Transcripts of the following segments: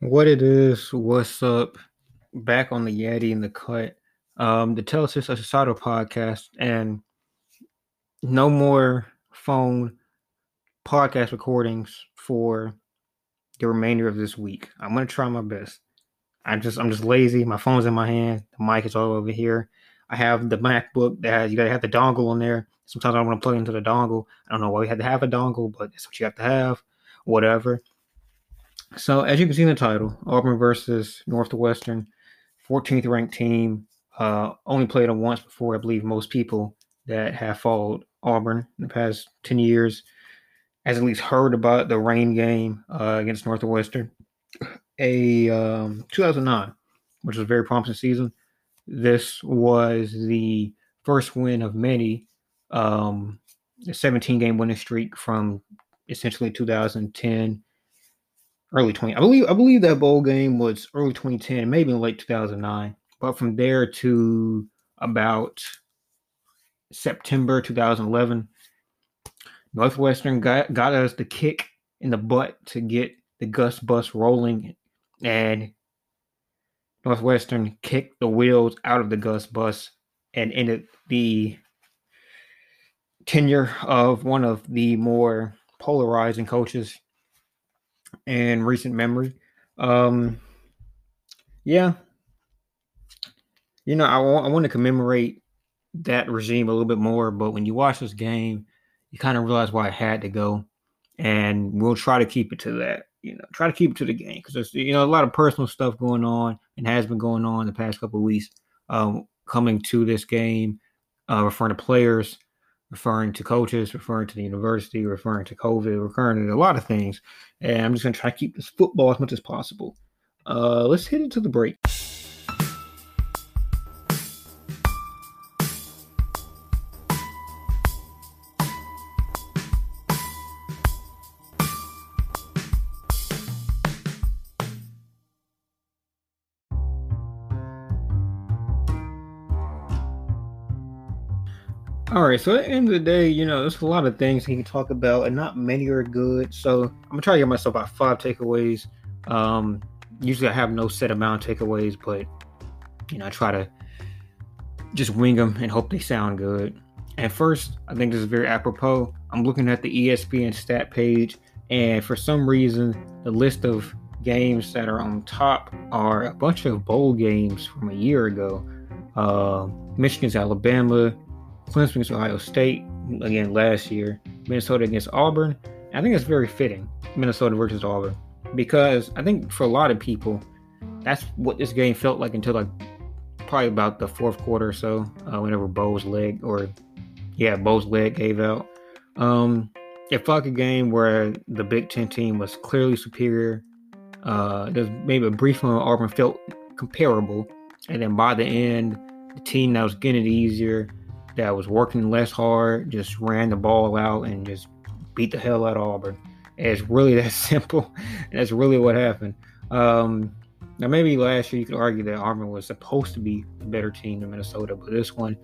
What it is, what's up? Back on the Yeti and the cut. Um, the Tell Us a Societal podcast, and no more phone podcast recordings for the remainder of this week. I'm gonna try my best. I just I'm just lazy. My phone's in my hand. The mic is all over here. I have the MacBook that has, you gotta have the dongle in there. Sometimes I want to plug into the dongle. I don't know why we had to have a dongle, but it's what you have to have. Whatever. So as you can see in the title, Auburn versus Northwestern, 14th ranked team. Uh, only played them once before. I believe most people that have followed Auburn in the past 10 years has at least heard about the rain game uh, against Northwestern. A um, 2009, which was a very promising season. This was the first win of many, um, a 17 game winning streak from essentially 2010 early 20 I believe I believe that bowl game was early 2010, maybe in late 2009. But from there to about September 2011, Northwestern got, got us the kick in the butt to get the Gus bus rolling and Northwestern kicked the wheels out of the Gus bus and ended the tenure of one of the more polarizing coaches in recent memory. Um, yeah, you know, I want to commemorate that regime a little bit more, but when you watch this game, you kind of realize why I had to go, and we'll try to keep it to that. You know, try to keep it to the game because there's you know a lot of personal stuff going on and has been going on the past couple weeks. Um, coming to this game, uh, referring to players, referring to coaches, referring to the university, referring to COVID, referring to a lot of things. And I'm just going to try to keep this football as much as possible. Uh, let's hit it to the break. All right, so at the end of the day, you know, there's a lot of things he can talk about, and not many are good. So I'm gonna try to get myself about five takeaways. Um, usually I have no set amount of takeaways, but you know, I try to just wing them and hope they sound good. And first, I think this is very apropos. I'm looking at the ESPN stat page, and for some reason, the list of games that are on top are a bunch of bowl games from a year ago. Uh, Michigan's Alabama, Clemson against Ohio State again last year, Minnesota against Auburn. I think it's very fitting, Minnesota versus Auburn, because I think for a lot of people, that's what this game felt like until like probably about the fourth quarter or so, uh, whenever Bo's leg or yeah, Bo's leg gave out. Um, it felt like a game where the Big Ten team was clearly superior. Uh, there's maybe a brief moment Auburn felt comparable, and then by the end, the team that was getting it easier that was working less hard, just ran the ball out and just beat the hell out of Auburn. It's really that simple. That's really what happened. Um, now, maybe last year you could argue that Auburn was supposed to be a better team than Minnesota, but this one,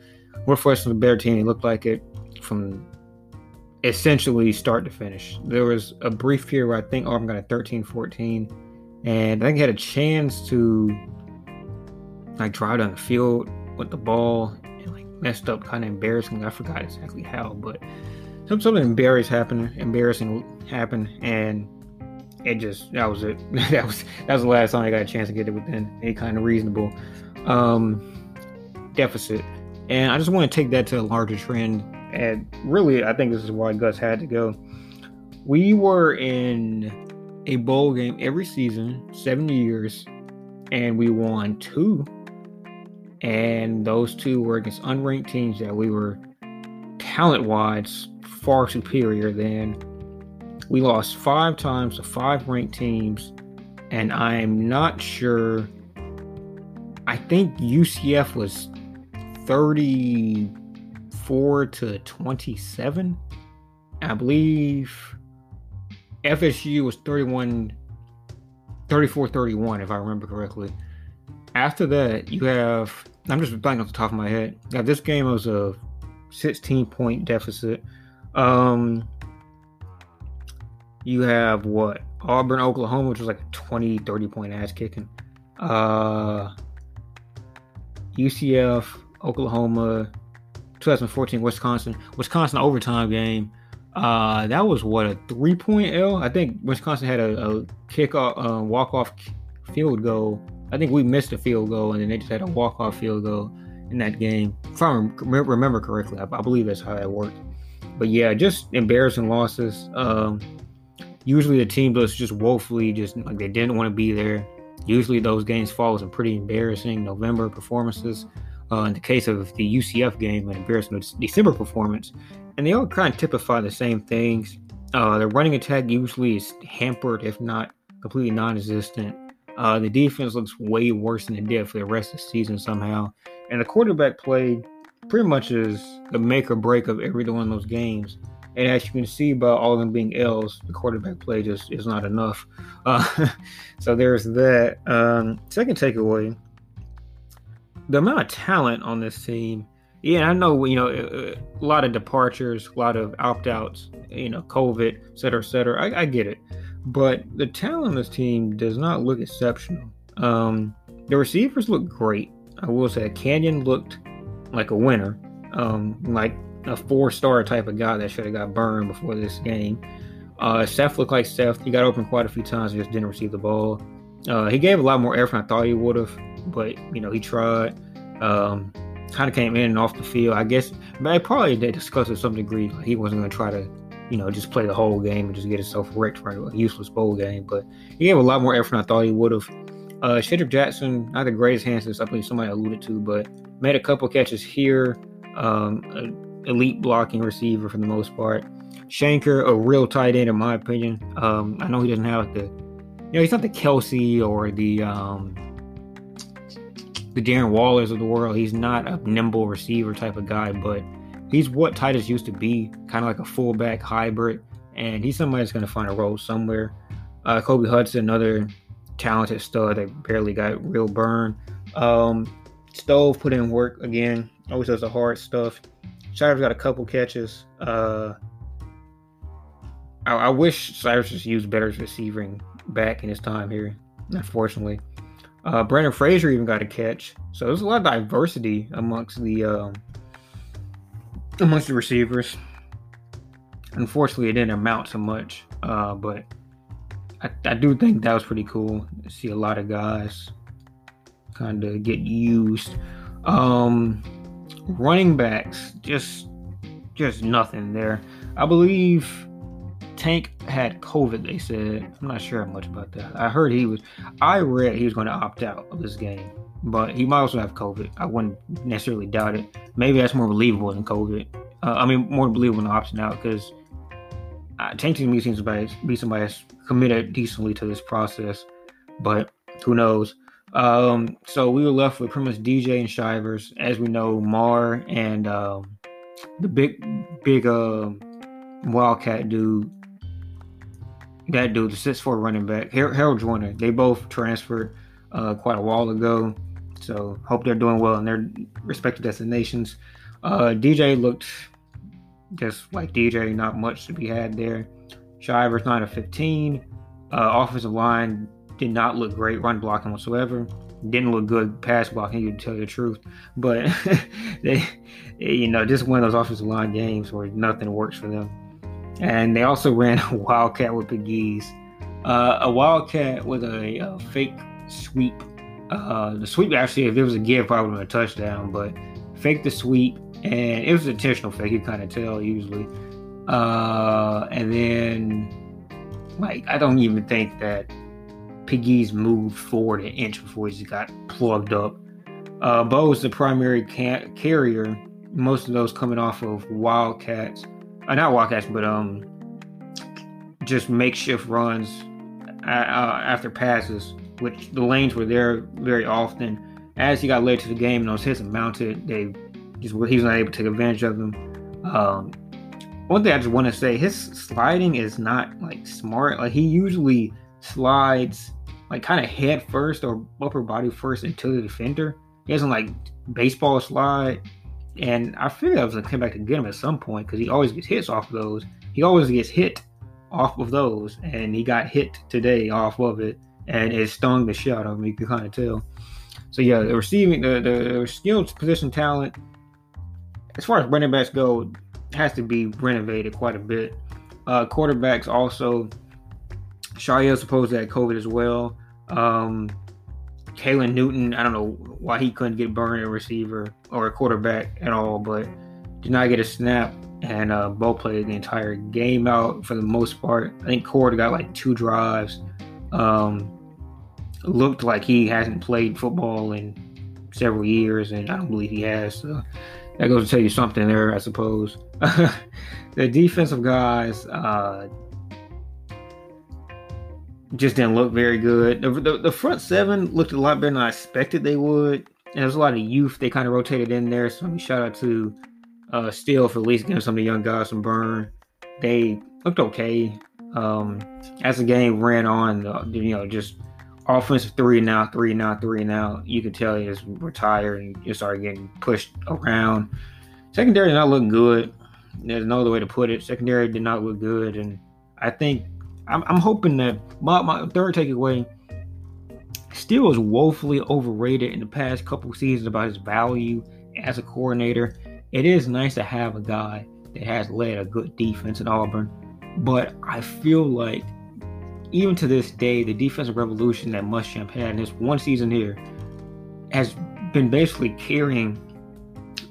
Northwestern was a better team. It looked like it from essentially start to finish. There was a brief period where I think Auburn got a 13 14, and I think he had a chance to like drive down the field with the ball messed up, kind of embarrassing. I forgot exactly how, but something embarrassing happened. Embarrassing happened, and it just that was it. that was that was the last time I got a chance to get it within a kind of reasonable um, deficit. And I just want to take that to a larger trend. And really, I think this is why Gus had to go. We were in a bowl game every season, seven years, and we won two and those two were against unranked teams that we were talent wise far superior than. We lost five times to five ranked teams, and I'm not sure. I think UCF was 34 to 27. I believe FSU was 31 34 31 if I remember correctly. After that, you have I'm just blanking off the top of my head. Now this game was a 16 point deficit. Um, you have what Auburn, Oklahoma, which was like a 20, 30 point ass kicking. Uh, UCF, Oklahoma, 2014, Wisconsin, Wisconsin overtime game. Uh, that was what a three point L. I think Wisconsin had a, a kick off, uh, walk off field goal. I think we missed a field goal, and then they just had a walk off field goal in that game. If I remember correctly, I, believe that's how that worked. But yeah, just embarrassing losses. Um, usually the team was just woefully, just like they didn't want to be there. Usually those games fall some pretty embarrassing November performances. Uh, in the case of the UCF game, an embarrassing December performance, and they all kind of typify the same things. Uh, the running attack usually is hampered, if not completely non-existent. Uh, the defense looks way worse than it did for the rest of the season somehow, and the quarterback play pretty much is the make or break of every one of those games. And as you can see by all of them being L's, the quarterback play just is not enough. Uh, so there's that. Um, second takeaway the amount of talent on this team. Yeah, I know, you know, a, lot of departures, a lot of opt outs, you know, COVID, et cetera, et cetera. I, I, get it. But the talent on this team does not look exceptional. Um, the receivers look great. I will say Canyon looked like a winner, um, like a four star type of guy that should have got burned before this game. Uh, Seth looked like Seth. He got open quite a few times, just didn't receive the ball. Uh, he gave a lot more effort than I thought he would have, but you know he tried. Um, kind of came in and off the field. I guess, but probably they discussed to some degree like he wasn't going to try to, you know, just play the whole game and just get himself wrecked for a useless bowl game. But he gave a lot more effort than I thought he would have. Uh, Shedrick Jackson, not the greatest hands, I believe somebody alluded to, but made a couple catches here. Um, elite blocking receiver for the most part. Shenker, a real tight end in my opinion. Um, I know he doesn't have like the, you know, he's not the Kelce or the um, the Darren Wallers of the world. He's not a nimble receiver type of guy, but he's what Titus used to be, kind of like a fullback hybrid, and he's somebody that's going to find a role somewhere. Uh, Kobe Hudson, another talented stud that barely got real burn. Um, Stove put in work again. Always does the hard stuff. Cyrus got a couple catches. Uh, I, I, wish Cyrus just used better receiving back in his time here. Unfortunately, uh, Brandon Frazier even got a catch. So there's a lot of diversity amongst the um, amongst the receivers. Unfortunately, it didn't amount to much, uh, but I, I do think that was pretty cool see a lot of guys kind of get used. Um, running backs, just just nothing there. I believe Tank had COVID. They said. I'm not sure much about that. I heard he was. I read he was going to opt out of this game, but he might also have COVID. I wouldn't necessarily doubt it. Maybe that's more believable than COVID. Uh, I mean, more believable than opting out because uh, Tank to me seems to be somebody that's committed decently to this process, but who knows? Um, so we were left with pretty much DJ and Shivers. As we know, Mar and um, the big, big uh, Wildcat dude, that dude, the six four running back, Harold Joiner. They both transferred uh, quite a while ago. So hope they're doing well in their respective destinations. Uh, DJ looked just like DJ, not much to be had there. Shivers 9 of 15. Uh, offensive line did not look great run blocking whatsoever. Didn't look good pass blocking, to tell you the truth. But they, you know, just one of those offensive line games where nothing works for them. And they also ran a wildcat with Pegues. Uh, a wildcat with a, a fake sweep. Uh, the sweep actually, if there was a give, probably would have a touchdown. But fake the sweep, and it was intentional fake. You kind of tell usually. Uh, and then, like, I don't even think that Pegues moved forward an inch before he got plugged up. Uh, Bo is the primary ca- carrier. Most of those coming off of Wildcats, uh, not Wildcats, but um, just makeshift runs uh, uh, after passes, which the lanes were there very often. As he got late to the game and those hits mounted, they just he was not able to take advantage of them. Um, one thing I just want to say, his sliding is not like smart. Like he usually slides like kind of head first or upper body first into the defender. He doesn't like baseball slide. And I figured I was gonna come back to get him at some point because he always gets hits off of those. He always gets hit off of those, and he got hit today off of it, and it stung the shit out of him. You can kind of tell. So yeah, the receiving, the the skilled position talent, as far as running backs go, has to be renovated quite a bit. Uh, quarterbacks also. Sharia supposed to have COVID as well. Um, Caylin Newton, I don't know why he couldn't get burned a receiver or a quarterback at all, but did not get a snap. And uh, Bo played the entire game out for the most part. I think Cord got like two drives. Um, looked like he hasn't played football in several years, and I don't believe he has. So that goes to tell you something there, I suppose. the defensive guys, uh, just didn't look very good. The, the, the, front seven looked a lot better than I expected they would. And there's a lot of youth they kind of rotated in there. So shout out to uh, Steele for at least giving some of the young guys some burn. They looked okay. Um, as the game ran on, you know, just offensive three now, three now, three now. You could tell he just retired and you started getting pushed around. Secondary not looking good. There's no other way to put it. Secondary did not look good, and I think I'm, I'm hoping that my, my third takeaway Steele was woefully overrated in the past couple seasons about his value as a coordinator. It is nice to have a guy that has led a good defense at Auburn, but I feel like even to this day, the defensive revolution that Muschamp had in this one season here has been basically carrying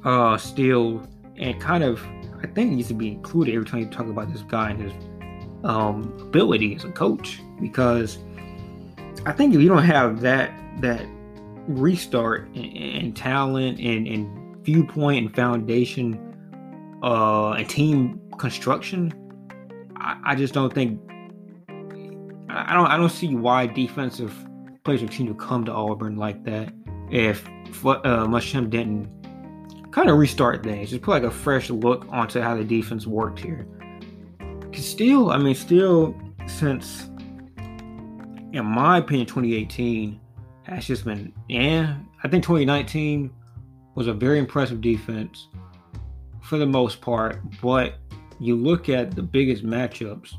uh Steele and kind of I think needs to be included every time you talk about this guy and his um, ability as a coach because I think if you don't have that that restart and, talent and, and, viewpoint and foundation uh, and team construction, I, I, just don't think I don't I don't see why defensive players continue to come to Auburn like that if uh, Muschamp didn't kind of restart things, just put like a fresh look onto how the defense worked here still, I mean, still since, in my opinion, 2018 has just been, yeah, I think 2019 was a very impressive defense for the most part, but you look at the biggest matchups,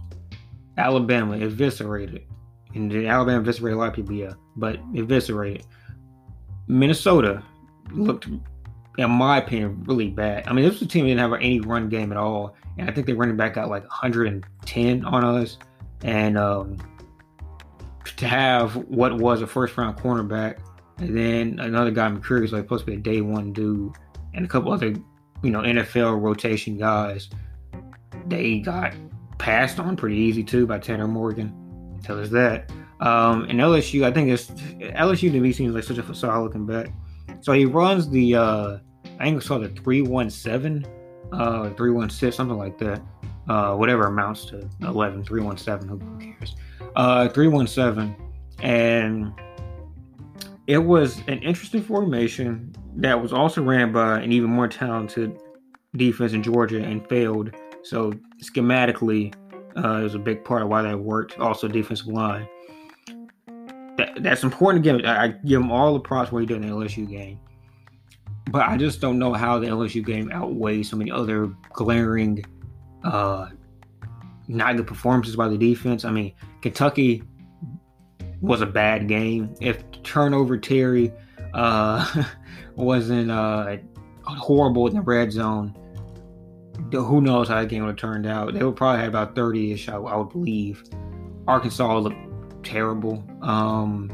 Alabama eviscerated. And Alabama eviscerated a lot of people, yeah, but eviscerated. Minnesota looked, in my opinion, really bad. I mean, this was a team that didn't have any run game at all and I think they're running back got like 110 on us, and um, to have what was a first round cornerback, and then another guy McCreary is like supposed to be a day one dude, and a couple other you know NFL rotation guys, they got passed on pretty easy too by Tanner Morgan. Tell us that. Um, and LSU, I think it's LSU to me seems like such a solid looking bet. So he runs the uh, I think it's called the three one seven uh 316 something like that. Uh whatever amounts to 11 317 who cares? Uh 317 and it was an interesting formation that was also ran by an even more talented defense in Georgia and failed. So schematically uh, it was a big part of why that worked. Also defensive line that's important to give I give him all the props what he did in the LSU game but I just don't know how the LSU game outweighs so many other glaring, uh, not good performances by the defense. I mean, Kentucky was a bad game. If turnover Terry uh, wasn't uh, horrible in the red zone, who knows how that game would have turned out? They would probably have about 30 ish, I, I, would believe. Arkansas looked terrible. Um,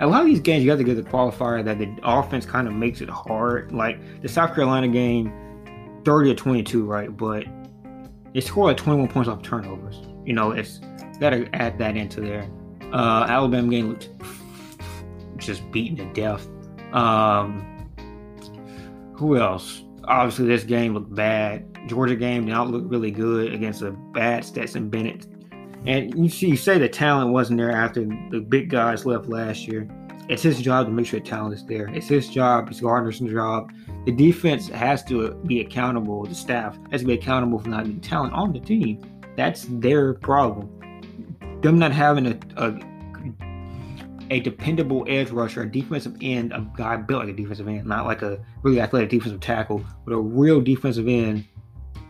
a lot of these games you have to get the qualifier that the offense kind of makes it hard. Like the South Carolina game, 30 to 22, right? But they scored like 21 points off turnovers. You know, it's got to add that into there. Uh, Alabama game looked just beaten to death. Um, who else? Obviously, this game looked bad. Georgia game did not look really good against a bad Stetson Bennett and you see, you say the talent wasn't there after the big guys left last year. It's his job to make sure talent is there. It's his job. It's Gardner's job. The defense has to be accountable. The staff has to be accountable for not having talent on the team. That's their problem. Them not having a, a a dependable edge rusher, a defensive end, a guy built like a defensive end, not like a really athletic defensive tackle, but a real defensive end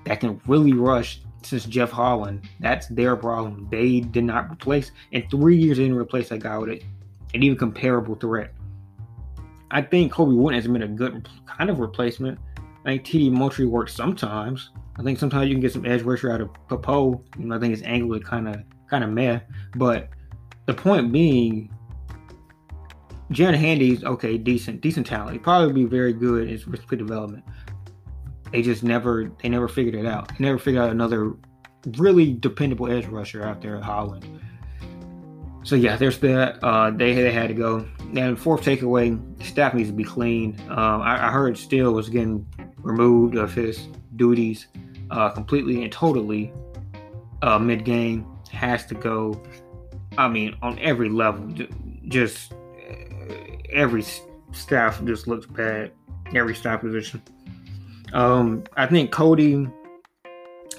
that can really rush since Jeff Holland. That's their problem. They did not replace and three years. Didn't replace that guy with it, an even comparable threat. I think Colby Wooden has been a good kind of replacement. I think TD Moultry works sometimes. I think sometimes you can get some edge rusher out of Pappoe. You know, I think his angle is kind of kind of meh. But the point being, Jan Handy's okay, decent, decent talent. He probably be very good in his risk development. They just never they never figured it out. They never figured out another really dependable edge rusher out there at Holland. So yeah, there's that. Uh, they they had to go. And fourth takeaway, staff needs to be clean. Um, I, I, heard Steele was getting removed of his duties uh, completely and totally uh, mid game. Has to go. I mean, on every level, just uh, every staff just looks bad. Every staff position. Um, I think Kodi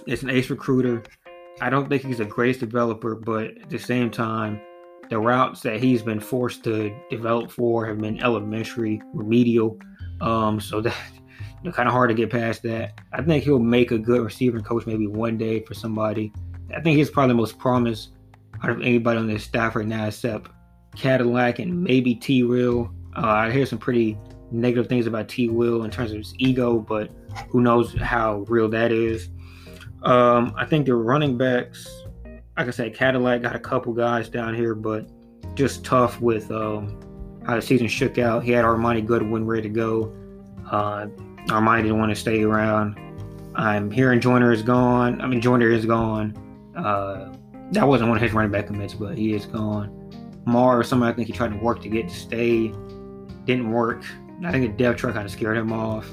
is an ace recruiter. I don't think he's a great developer, but at the same time, the routes that he's been forced to develop for have been elementary, remedial. Um, so that kind of hard to get past that. I think he'll make a good receiver coach maybe one day for somebody. I think he's probably the most promised out of anybody on this staff right now, except Cadillac and maybe T Real. Uh, I hear some pretty negative things about T Will in terms of his ego, but who knows how real that is. Um, I think the running backs, like I said, Cadillac got a couple guys down here, but just tough with um, how the season shook out. He had Armani Goodwin ready to go. Uh, Armani didn't want to stay around. I'm hearing Joiner is gone. I mean, Joiner is gone. Uh, that wasn't one of his running back commits, but he is gone. Mar, or somebody I think he tried to work to get to stay, didn't work. I think the depth chart kind of scared him off.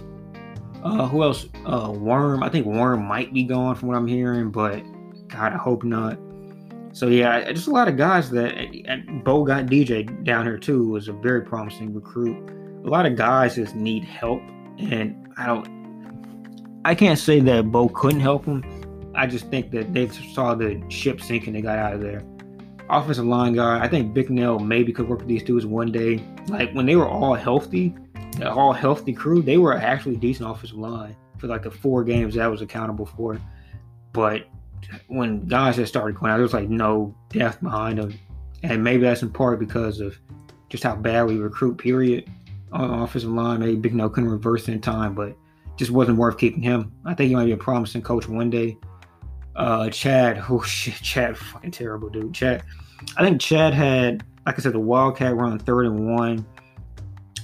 Uh, who else? Uh, Worm. I think Worm might be gone from what I'm hearing, but God, I hope not. So yeah, just a lot of guys that and Bo got DJ down here too was a very promising recruit. A lot of guys just need help, and I don't. I can't say that Bo couldn't help them. I just think that they saw the ship sinking. They got out of there. Offensive line guy, I think Bicknell maybe could work with these dudes one day. Like when they were all healthy, all healthy crew, they were actually decent offensive line for like the four games that was accountable for. But when guys had started going out, there was like no depth behind them. And maybe that's in part because of just how bad we recruit, period, on offensive line. Maybe Bicknell couldn't reverse in time, but just wasn't worth keeping him. I think he might be a promising coach one day. Uh, Chad, oh shit, Chad, fucking terrible dude. Chad, I think Chad had, like I said, the Wildcat run third and one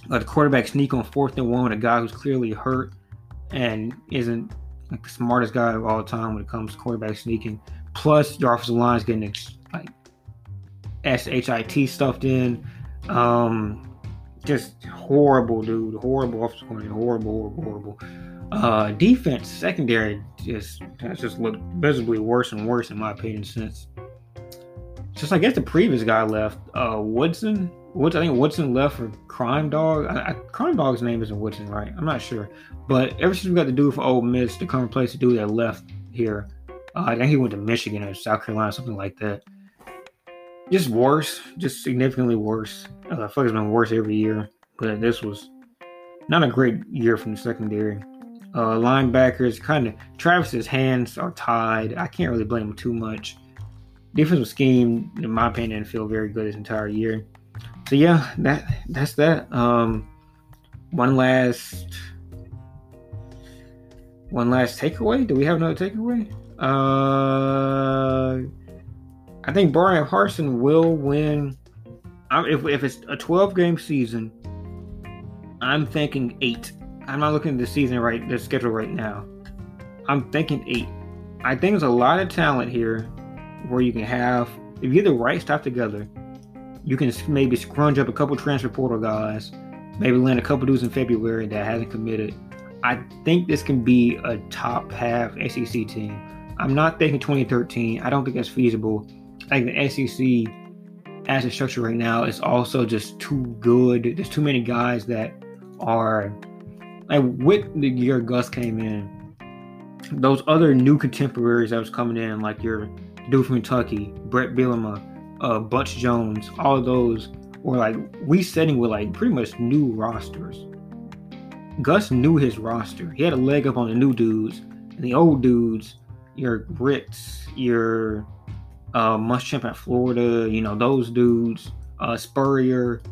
let the quarterback sneak on fourth and one with a guy who's clearly hurt and isn't like the smartest guy of all time when it comes to quarterback sneaking. Plus, your offensive line is getting like shit stuffed in. Um, just horrible, dude. Horrible offensive line. Horrible, horrible, horrible. Uh, defense, secondary, just has just looked visibly worse and worse in my opinion since. Just I guess the previous guy left, uh, Woodson. Woods, I think Woodson left for Crime Dog. I, I, Crime Dog's name isn't Woodson, right? I'm not sure. But ever since we got the dude for Ole Miss to come replace the dude that left here, uh, I think he went to Michigan or South Carolina, something like that. Just worse, just significantly worse. Uh, I feel like it's been worse every year, but this was not a great year from the secondary. Uh, linebackers, kind of Travis's hands are tied. I can't really blame him too much. Defensive scheme, in my opinion, didn't feel very good this entire year so yeah, that that's that. Um, one last one last takeaway. Do we have another takeaway? Uh, I think Brian Harsin will win. If if it's a 12 game season, I'm thinking eight. I'm not looking at the season right, the schedule right now. I'm thinking eight. I think there's a lot of talent here where you can have if you get the right stuff together you can maybe scrunch up a couple transfer portal guys, maybe land a couple dudes in February that hasn't committed. I think this can be a top half SEC team. I'm not thinking 2013. I don't think that's feasible. I think the SEC as a structure right now is also just too good. There's too many guys that are like with the year Gus came in. Those other new contemporaries that was coming in, like your dude from Kentucky, Brett Bielema, uh, Butch Jones, all of those were like resetting with like pretty much new rosters. Gus knew his roster. He had a leg up on the new dudes, and the old dudes your Grits, your uh, Muschamp at Florida, you know, those dudes, uh, Spurrier,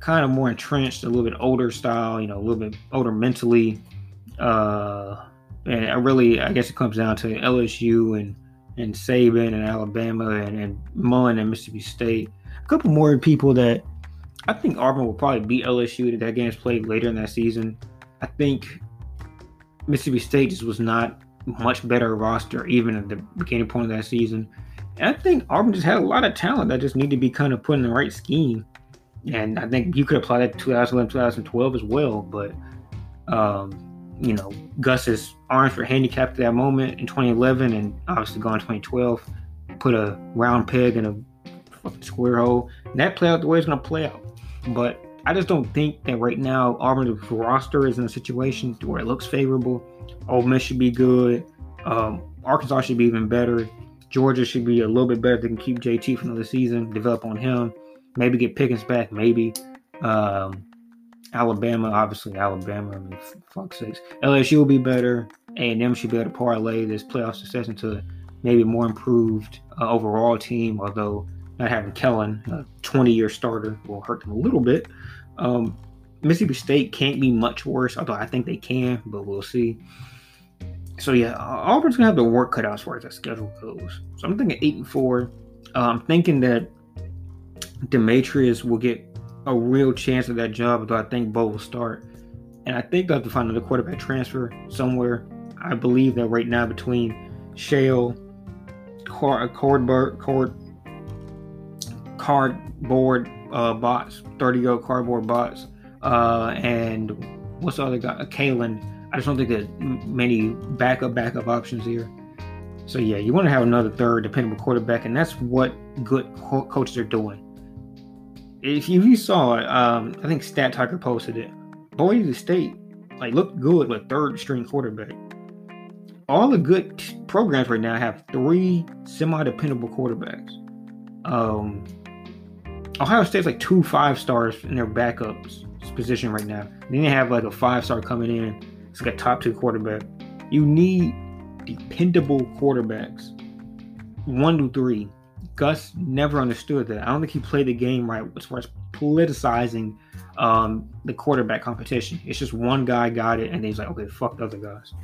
kind of more entrenched, a little bit older style, you know, a little bit older mentally. Uh, and I really, I guess it comes down to LSU and and Saban and Alabama and, and Mullen and Mississippi State. A couple more people that I think Auburn will probably beat LSU. That game's played later in that season. I think Mississippi State just was not much better roster even at the beginning point of that season. And I think Auburn just had a lot of talent that just need to be kind of put in the right scheme. And I think you could apply that to 2011, 2012 as well. But, um, you know, Gus's arms were handicapped at that moment in 2011 and obviously gone 2012. Put a round peg in a fucking square hole. And that play out the way it's going to play out. But I just don't think that right now Auburn's roster is in a situation where it looks favorable. Ole Miss should be good. Um, Arkansas should be even better. Georgia should be a little bit better. They can keep JT for another season, develop on him, maybe get Pickens back, maybe. Um, Alabama, obviously Alabama. I mean, fuck sakes. LSU will be better. A&M should be able to parlay this playoff success into maybe a more improved uh, overall team. Although not having Kellen, a 20-year starter, will hurt them a little bit. Um, Mississippi State can't be much worse, although I think they can, but we'll see. So yeah, Auburn's gonna have the work cut out as far as that schedule goes. So I'm thinking eight and four. Uh, I'm thinking that Demetrius will get a real chance at that job, though I think Bo will start. And I think they'll have to find another quarterback transfer somewhere. I believe that right now between Shale, card, cardboard, card, cardboard uh, bots, 30 year old cardboard bots, uh, and what's the other guy? Uh, Kalen. I just don't think there's many backup backup options here. So yeah, you want to have another third dependable quarterback, and that's what good co- coaches are doing. If you, if you saw it, um, I think Stat Tiger posted it. Boise State like looked good with third string quarterback. All the good t- programs right now have three semi dependable quarterbacks. Um, Ohio State's like two five stars in their backups position right now. Then they have like a five star coming in. It's like a top two quarterback. You need dependable quarterbacks. One to three. Gus never understood that. I don't think he played the game right as far as politicizing um, the quarterback competition. It's just one guy got it, and he's like, okay, fuck the other guys.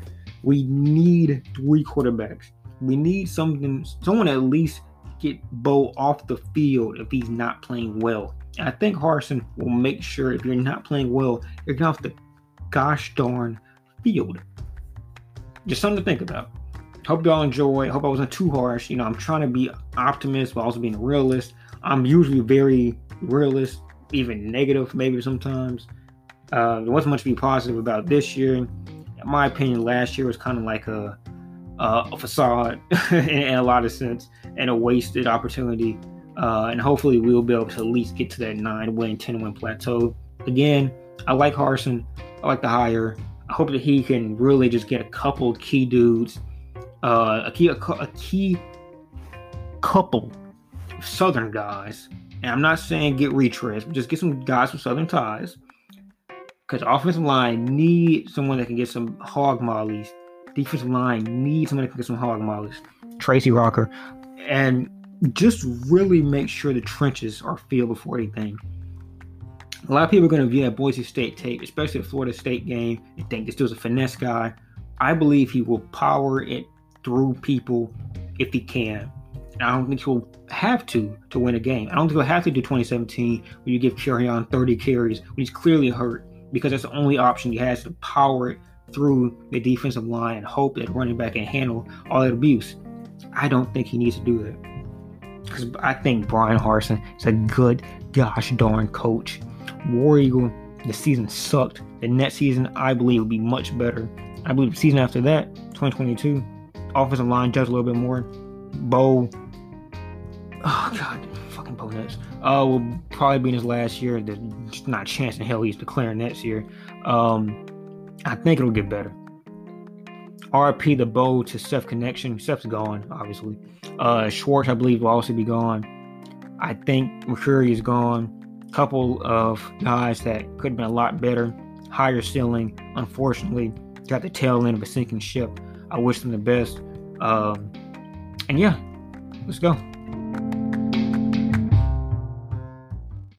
We need three quarterbacks. We need something, someone at least get Bo off the field if he's not playing well. And I think Harsin will make sure if you're not playing well, you're off the gosh darn field. Just something to think about. Hope y'all enjoy. Hope I wasn't too harsh. You know, I'm trying to be optimist while also being a realist. I'm usually very realist, even negative maybe sometimes. Uh, there wasn't much to be positive about this year. In my opinion, last year was kind of like a a facade in, in, a lot of sense and a wasted opportunity. Uh, and hopefully we'll be able to at least get to that nine win, 10 win plateau. Again, I like Harsin. I like the hire. I hope that he can really just get a couple key dudes, uh, a key, a, a key couple Southern guys. And I'm not saying get retreads, but just get some guys with Southern ties. Because offensive line need someone that can get some hog mollies defensive line needs somebody to get some hog mollies. Tracy Rocker. And just really make sure the trenches are filled before anything. A lot of people are going to view that Boise State tape, especially the Florida State game, and think this dude's a finesse guy. I believe he will power it through people if he can. I don't think he'll have to to win a game. I don't think he'll have to do 2017 when you give Kerryon 30 carries when he's clearly hurt because that's the only option he has to power it through the defensive line and hope that running back can handle all that abuse. I don't think he needs to do that. Because I think Brian Harsin is a good gosh darn coach. War Eagle, the season sucked. The next season, I believe, will be much better. I believe the season after that, 2022, offensive line judge a little bit more. Bo, oh god, fucking Bo Nix. Uh, will probably be in his last year. There's not a chance in hell he's declaring next year. Um, I think it'll get better. RP the Bo to Seth connection. Seth's gone, obviously. Uh, Schwartz, I believe, will also be gone. I think McCreary is gone. Couple of guys that could have been a lot better. Higher ceiling, unfortunately, got the tail end of a sinking ship. I wish them the best. Um, and yeah, let's go.